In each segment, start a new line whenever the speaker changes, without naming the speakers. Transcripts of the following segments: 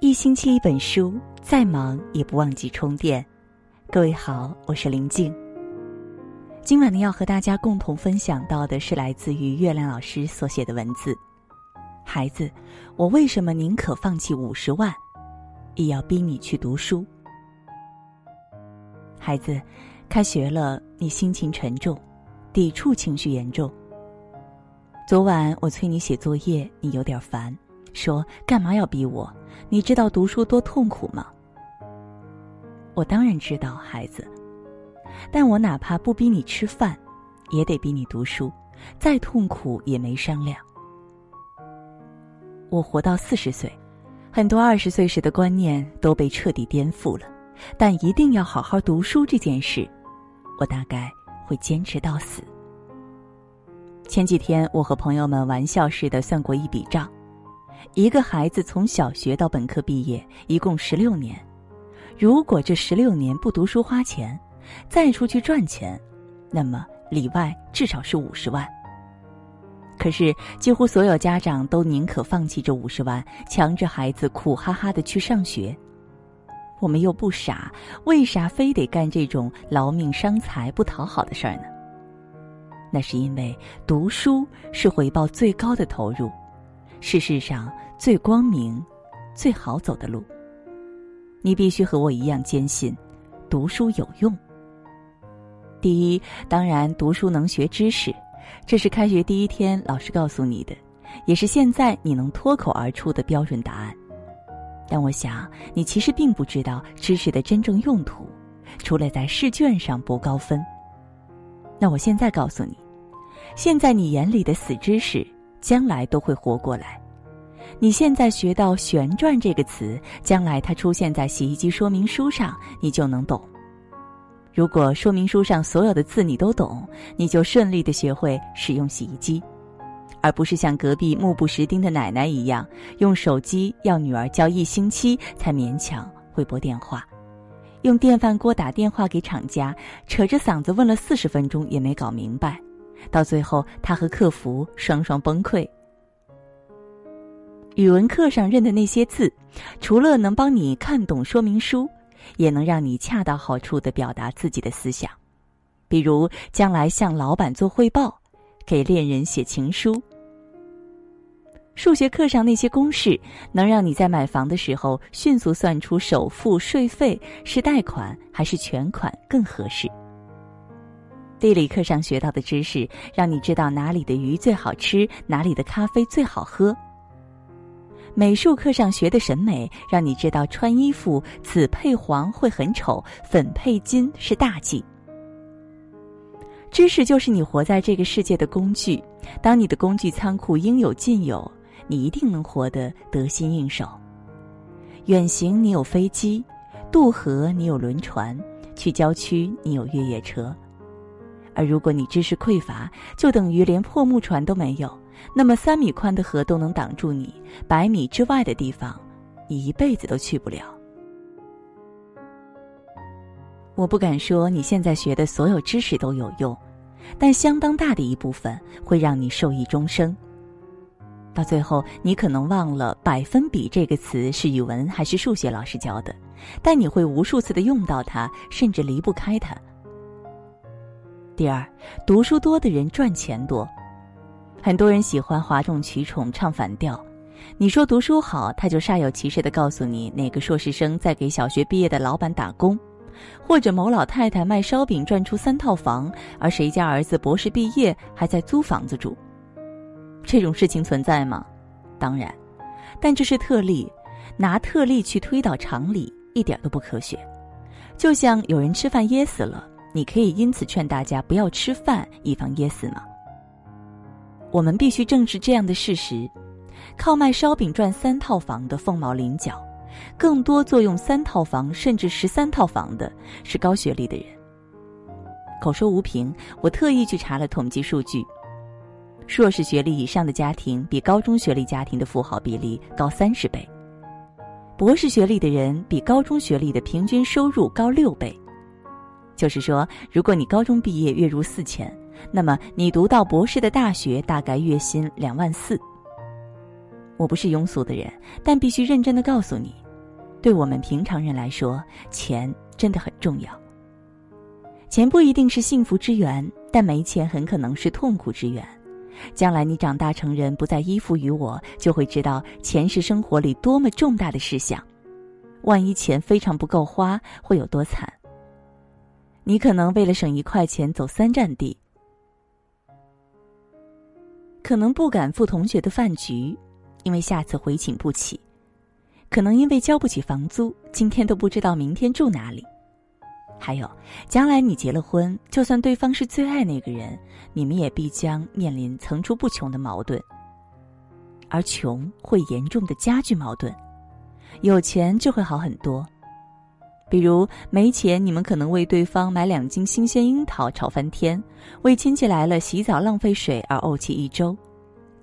一星期一本书，再忙也不忘记充电。各位好，我是林静。今晚呢，要和大家共同分享到的是来自于月亮老师所写的文字。孩子，我为什么宁可放弃五十万，也要逼你去读书？孩子，开学了，你心情沉重，抵触情绪严重。昨晚我催你写作业，你有点烦。说干嘛要逼我？你知道读书多痛苦吗？我当然知道，孩子。但我哪怕不逼你吃饭，也得逼你读书，再痛苦也没商量。我活到四十岁，很多二十岁时的观念都被彻底颠覆了，但一定要好好读书这件事，我大概会坚持到死。前几天我和朋友们玩笑似的算过一笔账。一个孩子从小学到本科毕业，一共十六年。如果这十六年不读书花钱，再出去赚钱，那么里外至少是五十万。可是几乎所有家长都宁可放弃这五十万，强制孩子苦哈哈的去上学。我们又不傻，为啥非得干这种劳命伤财、不讨好的事儿呢？那是因为读书是回报最高的投入。是世上最光明、最好走的路。你必须和我一样坚信，读书有用。第一，当然读书能学知识，这是开学第一天老师告诉你的，也是现在你能脱口而出的标准答案。但我想你其实并不知道知识的真正用途，除了在试卷上博高分。那我现在告诉你，现在你眼里的死知识。将来都会活过来。你现在学到“旋转”这个词，将来它出现在洗衣机说明书上，你就能懂。如果说明书上所有的字你都懂，你就顺利的学会使用洗衣机，而不是像隔壁目不识丁的奶奶一样，用手机要女儿教一星期才勉强会拨电话，用电饭锅打电话给厂家，扯着嗓子问了四十分钟也没搞明白。到最后，他和客服双双崩溃。语文课上认的那些字，除了能帮你看懂说明书，也能让你恰到好处的表达自己的思想。比如，将来向老板做汇报，给恋人写情书。数学课上那些公式，能让你在买房的时候迅速算出首付、税费是贷款还是全款更合适。地理课上学到的知识，让你知道哪里的鱼最好吃，哪里的咖啡最好喝。美术课上学的审美，让你知道穿衣服紫配黄会很丑，粉配金是大忌。知识就是你活在这个世界的工具，当你的工具仓库应有尽有，你一定能活得得心应手。远行你有飞机，渡河你有轮船，去郊区你有越野车。而如果你知识匮乏，就等于连破木船都没有。那么三米宽的河都能挡住你，百米之外的地方，你一辈子都去不了。我不敢说你现在学的所有知识都有用，但相当大的一部分会让你受益终生。到最后，你可能忘了“百分比”这个词是语文还是数学老师教的，但你会无数次的用到它，甚至离不开它。第二，读书多的人赚钱多，很多人喜欢哗众取宠、唱反调。你说读书好，他就煞有其事的告诉你哪个硕士生在给小学毕业的老板打工，或者某老太太卖烧饼赚出三套房，而谁家儿子博士毕业还在租房子住。这种事情存在吗？当然，但这是特例，拿特例去推导常理一点都不科学。就像有人吃饭噎死了。你可以因此劝大家不要吃饭，以防噎死吗？我们必须正视这样的事实：靠卖烧饼赚三套房的凤毛麟角，更多坐拥三套房甚至十三套房的是高学历的人。口说无凭，我特意去查了统计数据：硕士学历以上的家庭比高中学历家庭的富豪比例高三十倍；博士学历的人比高中学历的平均收入高六倍。就是说，如果你高中毕业月入四千，那么你读到博士的大学大概月薪两万四。我不是庸俗的人，但必须认真的告诉你，对我们平常人来说，钱真的很重要。钱不一定是幸福之源，但没钱很可能是痛苦之源。将来你长大成人，不再依附于我，就会知道钱是生活里多么重大的事项。万一钱非常不够花，会有多惨？你可能为了省一块钱走三站地，可能不敢赴同学的饭局，因为下次回请不起；可能因为交不起房租，今天都不知道明天住哪里。还有，将来你结了婚，就算对方是最爱那个人，你们也必将面临层出不穷的矛盾。而穷会严重的加剧矛盾，有钱就会好很多。比如没钱，你们可能为对方买两斤新鲜樱桃吵翻天，为亲戚来了洗澡浪费水而怄气一周。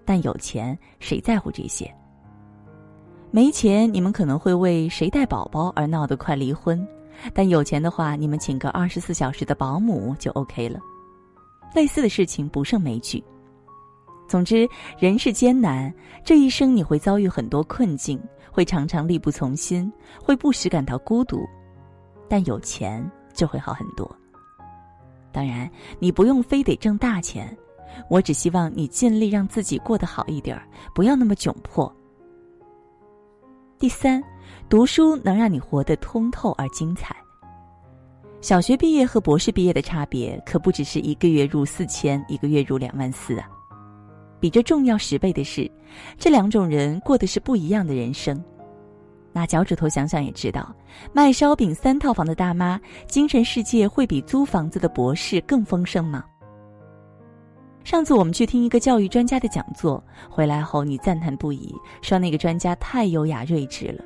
但有钱，谁在乎这些？没钱，你们可能会为谁带宝宝而闹得快离婚。但有钱的话，你们请个二十四小时的保姆就 OK 了。类似的事情不胜枚举。总之，人世艰难，这一生你会遭遇很多困境，会常常力不从心，会不时感到孤独。但有钱就会好很多。当然，你不用非得挣大钱，我只希望你尽力让自己过得好一点，不要那么窘迫。第三。读书能让你活得通透而精彩。小学毕业和博士毕业的差别，可不只是一个月入四千，一个月入两万四啊！比这重要十倍的是，这两种人过的是不一样的人生。拿脚趾头想想也知道，卖烧饼三套房的大妈，精神世界会比租房子的博士更丰盛吗？上次我们去听一个教育专家的讲座，回来后你赞叹不已，说那个专家太优雅睿智了。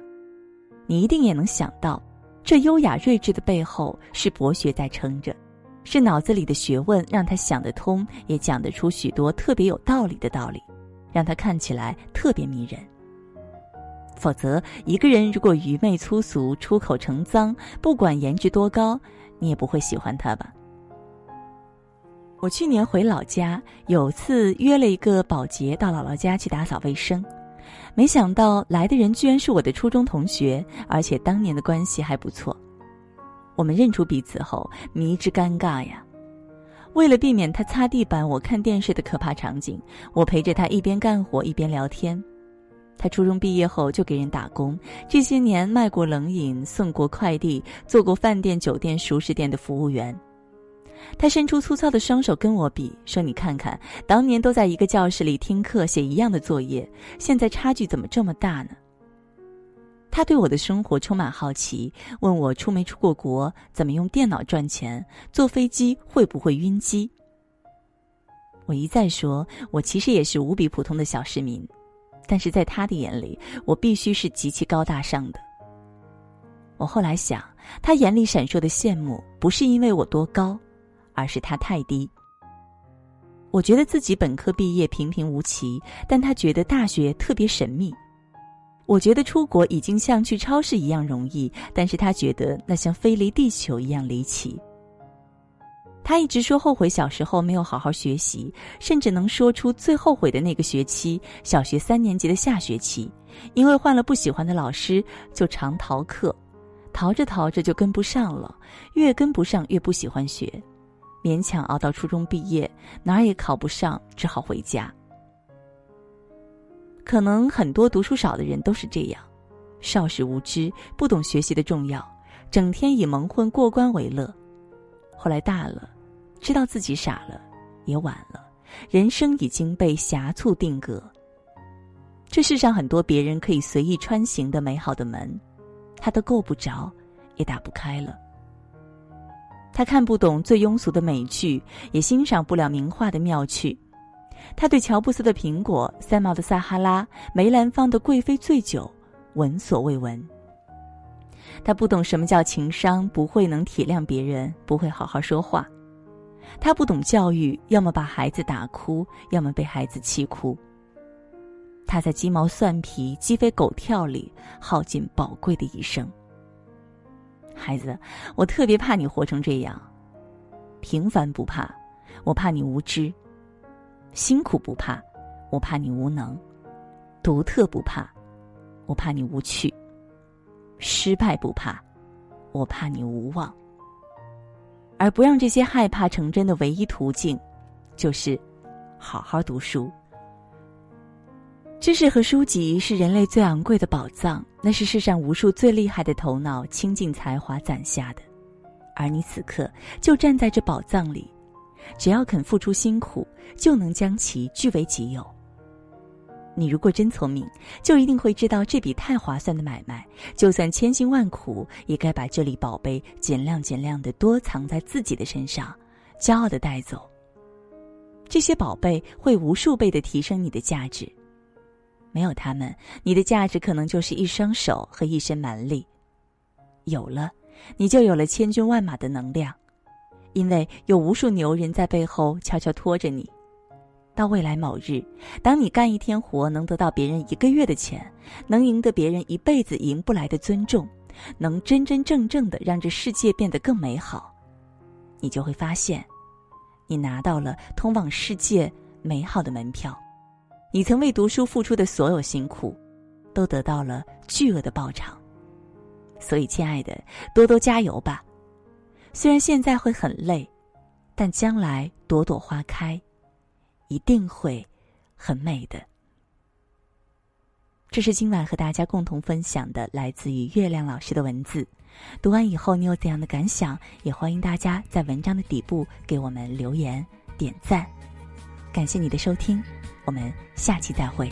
你一定也能想到，这优雅睿智的背后是博学在撑着，是脑子里的学问让他想得通，也讲得出许多特别有道理的道理，让他看起来特别迷人。否则，一个人如果愚昧粗俗、出口成脏，不管颜值多高，你也不会喜欢他吧？我去年回老家，有次约了一个保洁到姥姥家去打扫卫生。没想到来的人居然是我的初中同学，而且当年的关系还不错。我们认出彼此后，迷之尴尬呀。为了避免他擦地板、我看电视的可怕场景，我陪着他一边干活一边聊天。他初中毕业后就给人打工，这些年卖过冷饮、送过快递、做过饭店、酒店、熟食店的服务员。他伸出粗糙的双手跟我比，说：“你看看，当年都在一个教室里听课、写一样的作业，现在差距怎么这么大呢？”他对我的生活充满好奇，问我出没出过国，怎么用电脑赚钱，坐飞机会不会晕机。我一再说，我其实也是无比普通的小市民，但是在他的眼里，我必须是极其高大上的。我后来想，他眼里闪烁的羡慕，不是因为我多高。而是他太低。我觉得自己本科毕业平平无奇，但他觉得大学特别神秘。我觉得出国已经像去超市一样容易，但是他觉得那像飞离地球一样离奇。他一直说后悔小时候没有好好学习，甚至能说出最后悔的那个学期——小学三年级的下学期，因为换了不喜欢的老师，就常逃课，逃着逃着就跟不上了，越跟不上越不喜欢学。勉强熬到初中毕业，哪儿也考不上，只好回家。可能很多读书少的人都是这样，少时无知，不懂学习的重要，整天以蒙混过关为乐。后来大了，知道自己傻了，也晚了，人生已经被狭促定格。这世上很多别人可以随意穿行的美好的门，他都够不着，也打不开了。他看不懂最庸俗的美剧，也欣赏不了名画的妙趣。他对乔布斯的苹果、三毛的撒哈拉、梅兰芳的贵妃醉酒闻所未闻。他不懂什么叫情商，不会能体谅别人，不会好好说话。他不懂教育，要么把孩子打哭，要么被孩子气哭。他在鸡毛蒜皮、鸡飞狗跳里耗尽宝贵的一生。孩子，我特别怕你活成这样。平凡不怕，我怕你无知；辛苦不怕，我怕你无能；独特不怕，我怕你无趣。失败不怕，我怕你无望。而不让这些害怕成真的唯一途径，就是好好读书。知识和书籍是人类最昂贵的宝藏，那是世上无数最厉害的头脑倾尽才华攒下的，而你此刻就站在这宝藏里，只要肯付出辛苦，就能将其据为己有。你如果真聪明，就一定会知道这笔太划算的买卖，就算千辛万苦，也该把这粒宝贝尽量尽量的多藏在自己的身上，骄傲的带走。这些宝贝会无数倍的提升你的价值。没有他们，你的价值可能就是一双手和一身蛮力；有了，你就有了千军万马的能量，因为有无数牛人在背后悄悄拖着你。到未来某日，当你干一天活能得到别人一个月的钱，能赢得别人一辈子赢不来的尊重，能真真正正的让这世界变得更美好，你就会发现，你拿到了通往世界美好的门票。你曾为读书付出的所有辛苦，都得到了巨额的报偿。所以，亲爱的，多多加油吧！虽然现在会很累，但将来朵朵花开。一定会很美的。这是今晚和大家共同分享的，来自于月亮老师的文字。读完以后，你有怎样的感想？也欢迎大家在文章的底部给我们留言点赞。感谢你的收听，我们下期再会。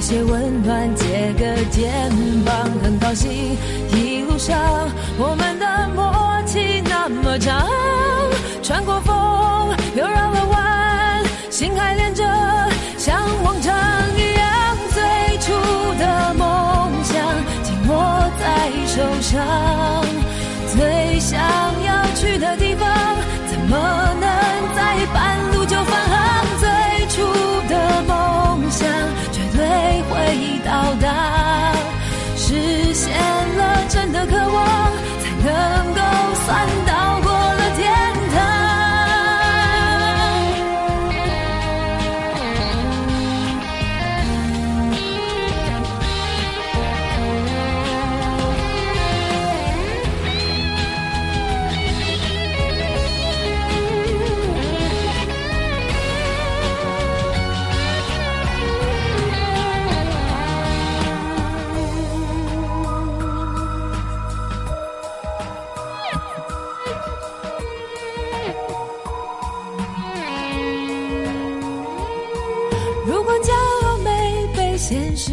些温暖，借个肩膀，很高兴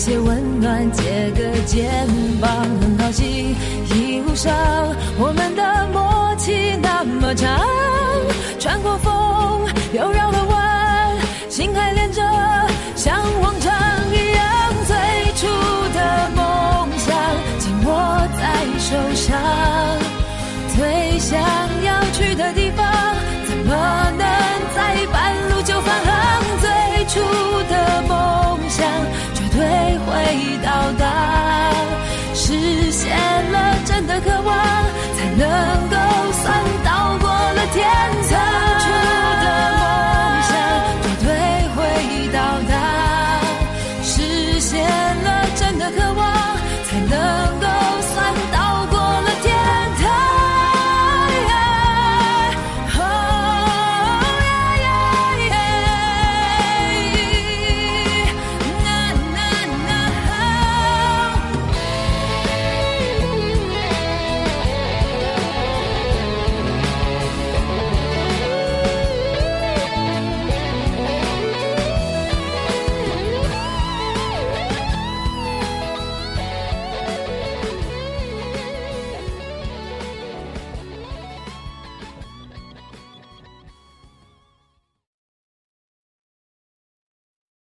些温暖，借个肩膀，很好奇，一路上我们的默契那么长，穿过风又绕了弯，心还连着，像往常一样，最初的梦想紧握在手上，最想要去的地方。写了真的渴望